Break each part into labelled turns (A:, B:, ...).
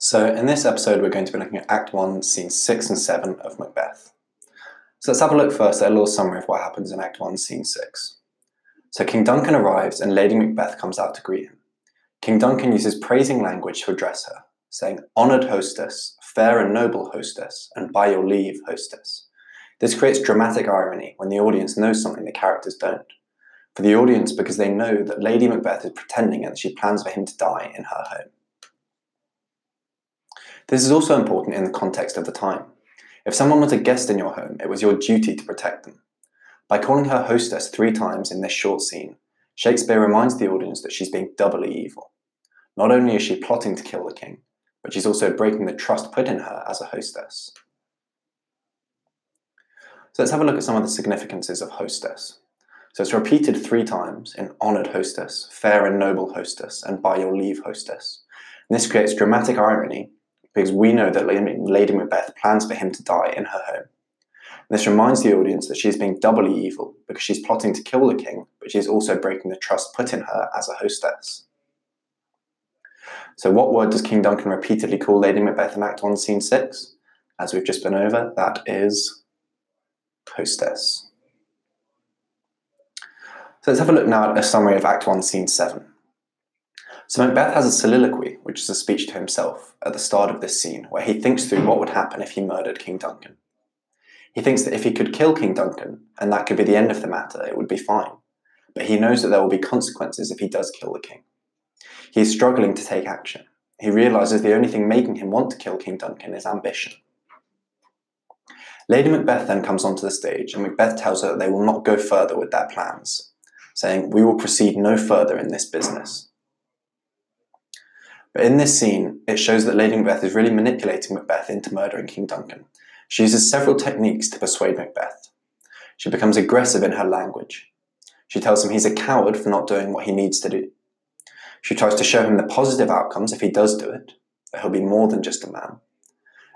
A: So, in this episode, we're going to be looking at Act 1, Scenes 6 and 7 of Macbeth. So, let's have a look first at a little summary of what happens in Act 1, Scene 6. So, King Duncan arrives and Lady Macbeth comes out to greet him. King Duncan uses praising language to address her, saying, Honoured hostess, fair and noble hostess, and by your leave, hostess. This creates dramatic irony when the audience knows something the characters don't. For the audience, because they know that Lady Macbeth is pretending and she plans for him to die in her home. This is also important in the context of the time. If someone was a guest in your home, it was your duty to protect them. By calling her hostess three times in this short scene, Shakespeare reminds the audience that she's being doubly evil. Not only is she plotting to kill the king, but she's also breaking the trust put in her as a hostess. So let's have a look at some of the significances of hostess. So it's repeated three times in honoured hostess, fair and noble hostess, and by your leave hostess. And this creates dramatic irony because we know that Lady Macbeth plans for him to die in her home. And this reminds the audience that she is being doubly evil because she's plotting to kill the king, but she is also breaking the trust put in her as a hostess. So, what word does King Duncan repeatedly call Lady Macbeth in Act 1, Scene 6? As we've just been over, that is hostess. So, let's have a look now at a summary of Act 1, Scene 7. So Macbeth has a soliloquy, which is a speech to himself, at the start of this scene, where he thinks through what would happen if he murdered King Duncan. He thinks that if he could kill King Duncan, and that could be the end of the matter, it would be fine. But he knows that there will be consequences if he does kill the king. He is struggling to take action. He realizes the only thing making him want to kill King Duncan is ambition. Lady Macbeth then comes onto the stage, and Macbeth tells her that they will not go further with their plans, saying, We will proceed no further in this business. But in this scene, it shows that Lady Macbeth is really manipulating Macbeth into murdering King Duncan. She uses several techniques to persuade Macbeth. She becomes aggressive in her language. She tells him he's a coward for not doing what he needs to do. She tries to show him the positive outcomes if he does do it, that he'll be more than just a man.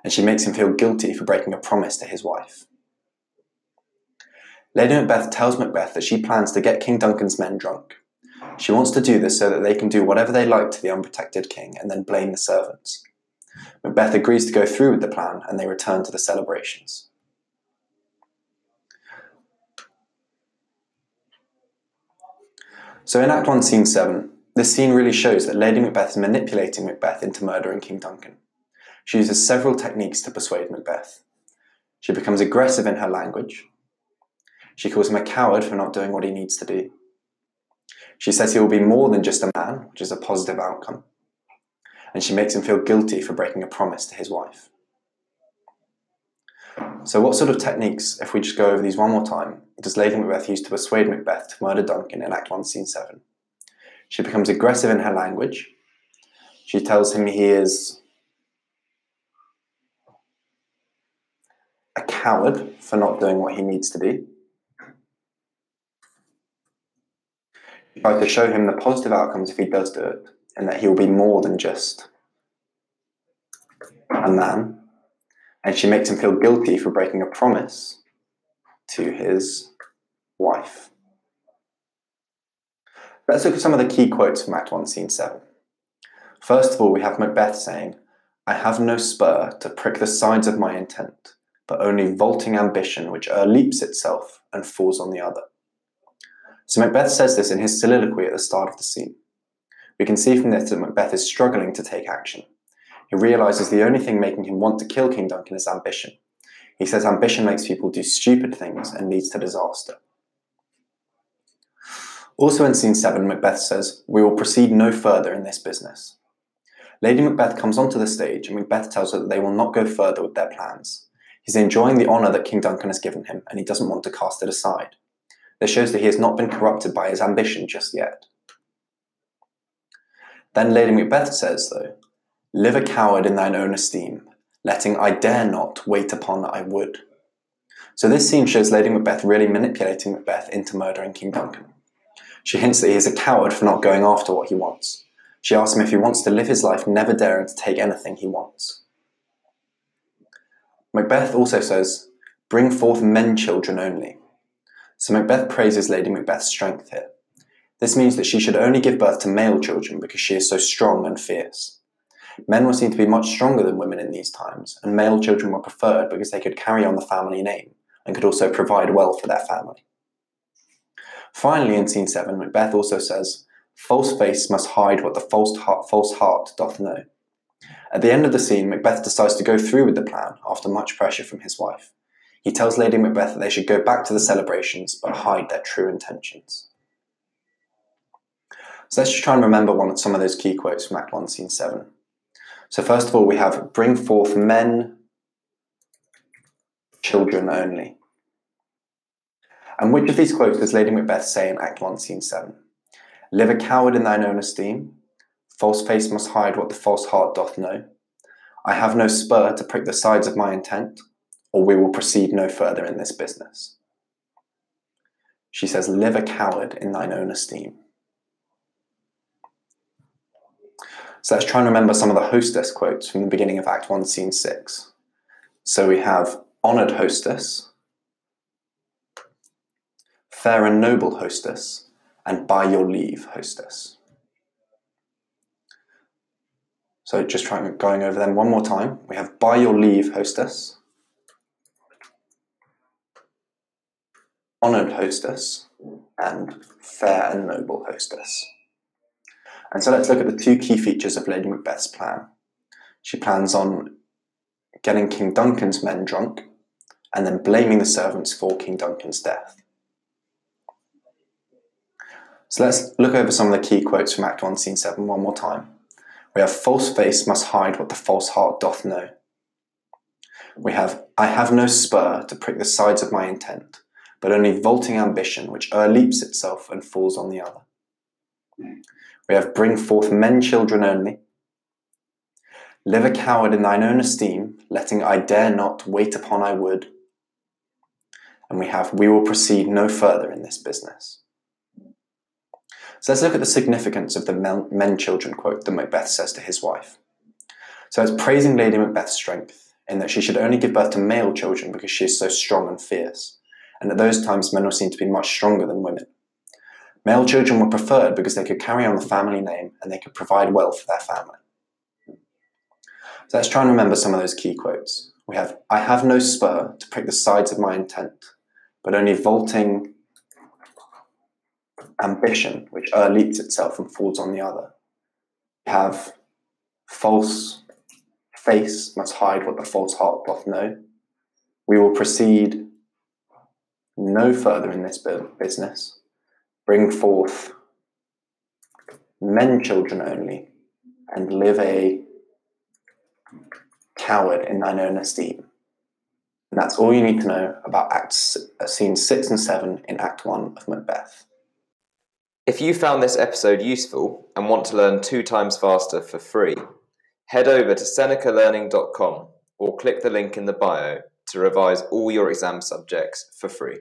A: And she makes him feel guilty for breaking a promise to his wife. Lady Macbeth tells Macbeth that she plans to get King Duncan's men drunk. She wants to do this so that they can do whatever they like to the unprotected king and then blame the servants. Macbeth agrees to go through with the plan and they return to the celebrations. So in Act 1, Scene 7, this scene really shows that Lady Macbeth is manipulating Macbeth into murdering King Duncan. She uses several techniques to persuade Macbeth. She becomes aggressive in her language. She calls him a coward for not doing what he needs to do. She says he will be more than just a man, which is a positive outcome. And she makes him feel guilty for breaking a promise to his wife. So, what sort of techniques, if we just go over these one more time, does Lady Macbeth use to persuade Macbeth to murder Duncan in Act 1, Scene 7? She becomes aggressive in her language. She tells him he is a coward for not doing what he needs to do. Try to show him the positive outcomes if he does do it, and that he will be more than just a man. And she makes him feel guilty for breaking a promise to his wife. Let's look at some of the key quotes from Act 1, Scene 7. First of all, we have Macbeth saying, I have no spur to prick the sides of my intent, but only vaulting ambition which o'erleaps itself and falls on the other. So Macbeth says this in his soliloquy at the start of the scene. We can see from this that Macbeth is struggling to take action. He realizes the only thing making him want to kill King Duncan is ambition. He says ambition makes people do stupid things and leads to disaster. Also in scene 7, Macbeth says, We will proceed no further in this business. Lady Macbeth comes onto the stage and Macbeth tells her that they will not go further with their plans. He's enjoying the honour that King Duncan has given him and he doesn't want to cast it aside. This shows that he has not been corrupted by his ambition just yet. Then Lady Macbeth says, though, Live a coward in thine own esteem, letting I dare not wait upon I would. So this scene shows Lady Macbeth really manipulating Macbeth into murdering King Duncan. She hints that he is a coward for not going after what he wants. She asks him if he wants to live his life never daring to take anything he wants. Macbeth also says, Bring forth men children only, so Macbeth praises Lady Macbeth's strength here. This means that she should only give birth to male children because she is so strong and fierce. Men were seen to be much stronger than women in these times, and male children were preferred because they could carry on the family name and could also provide well for their family. Finally, in scene 7, Macbeth also says, False face must hide what the false heart, false heart doth know. At the end of the scene, Macbeth decides to go through with the plan after much pressure from his wife. He tells Lady Macbeth that they should go back to the celebrations but hide their true intentions. So let's just try and remember one, some of those key quotes from Act 1, Scene 7. So first of all, we have bring forth men, children only. And which of these quotes does Lady Macbeth say in Act 1, Scene 7? Live a coward in thine own esteem. False face must hide what the false heart doth know. I have no spur to prick the sides of my intent, or we will proceed no further in this business. She says, Live a coward in thine own esteem. So let's try and remember some of the hostess quotes from the beginning of Act 1, Scene 6. So we have honoured hostess, fair and noble hostess, and by your leave hostess. So just trying going over them one more time. We have by your leave hostess, honoured hostess, and fair and noble hostess. And so let's look at the two key features of Lady Macbeth's plan. She plans on getting King Duncan's men drunk and then blaming the servants for King Duncan's death. So let's look over some of the key quotes from Act 1, Scene 7 one more time. We have false face must hide what the false heart doth know. We have I have no spur to prick the sides of my intent, but only vaulting ambition which o'erleaps itself and falls on the other. We have bring forth men children only. Live a coward in thine own esteem, letting I dare not wait upon I would. And we have we will proceed no further in this business. So let's look at the significance of the men children quote that Macbeth says to his wife. So it's praising Lady Macbeth's strength in that she should only give birth to male children because she is so strong and fierce, and at those times men were seen to be much stronger than women. Male children were preferred because they could carry on the family name and they could provide wealth for their family. So let's try and remember some of those key quotes. We have, I have no spur to prick the sides of my intent, but only vaulting ambition, which o'erleaps itself and falls on the other. We have false face must hide what the false heart doth know. We will proceed no further in this business bring forth men children only, and live a coward in thine own esteem. And that's all you need to know about acts, uh, scenes 6 and 7 in Act 1 of Macbeth.
B: If you found this episode useful and want to learn two times faster for free, head over to senecalearning.com or click the link in the bio to revise all your exam subjects for free.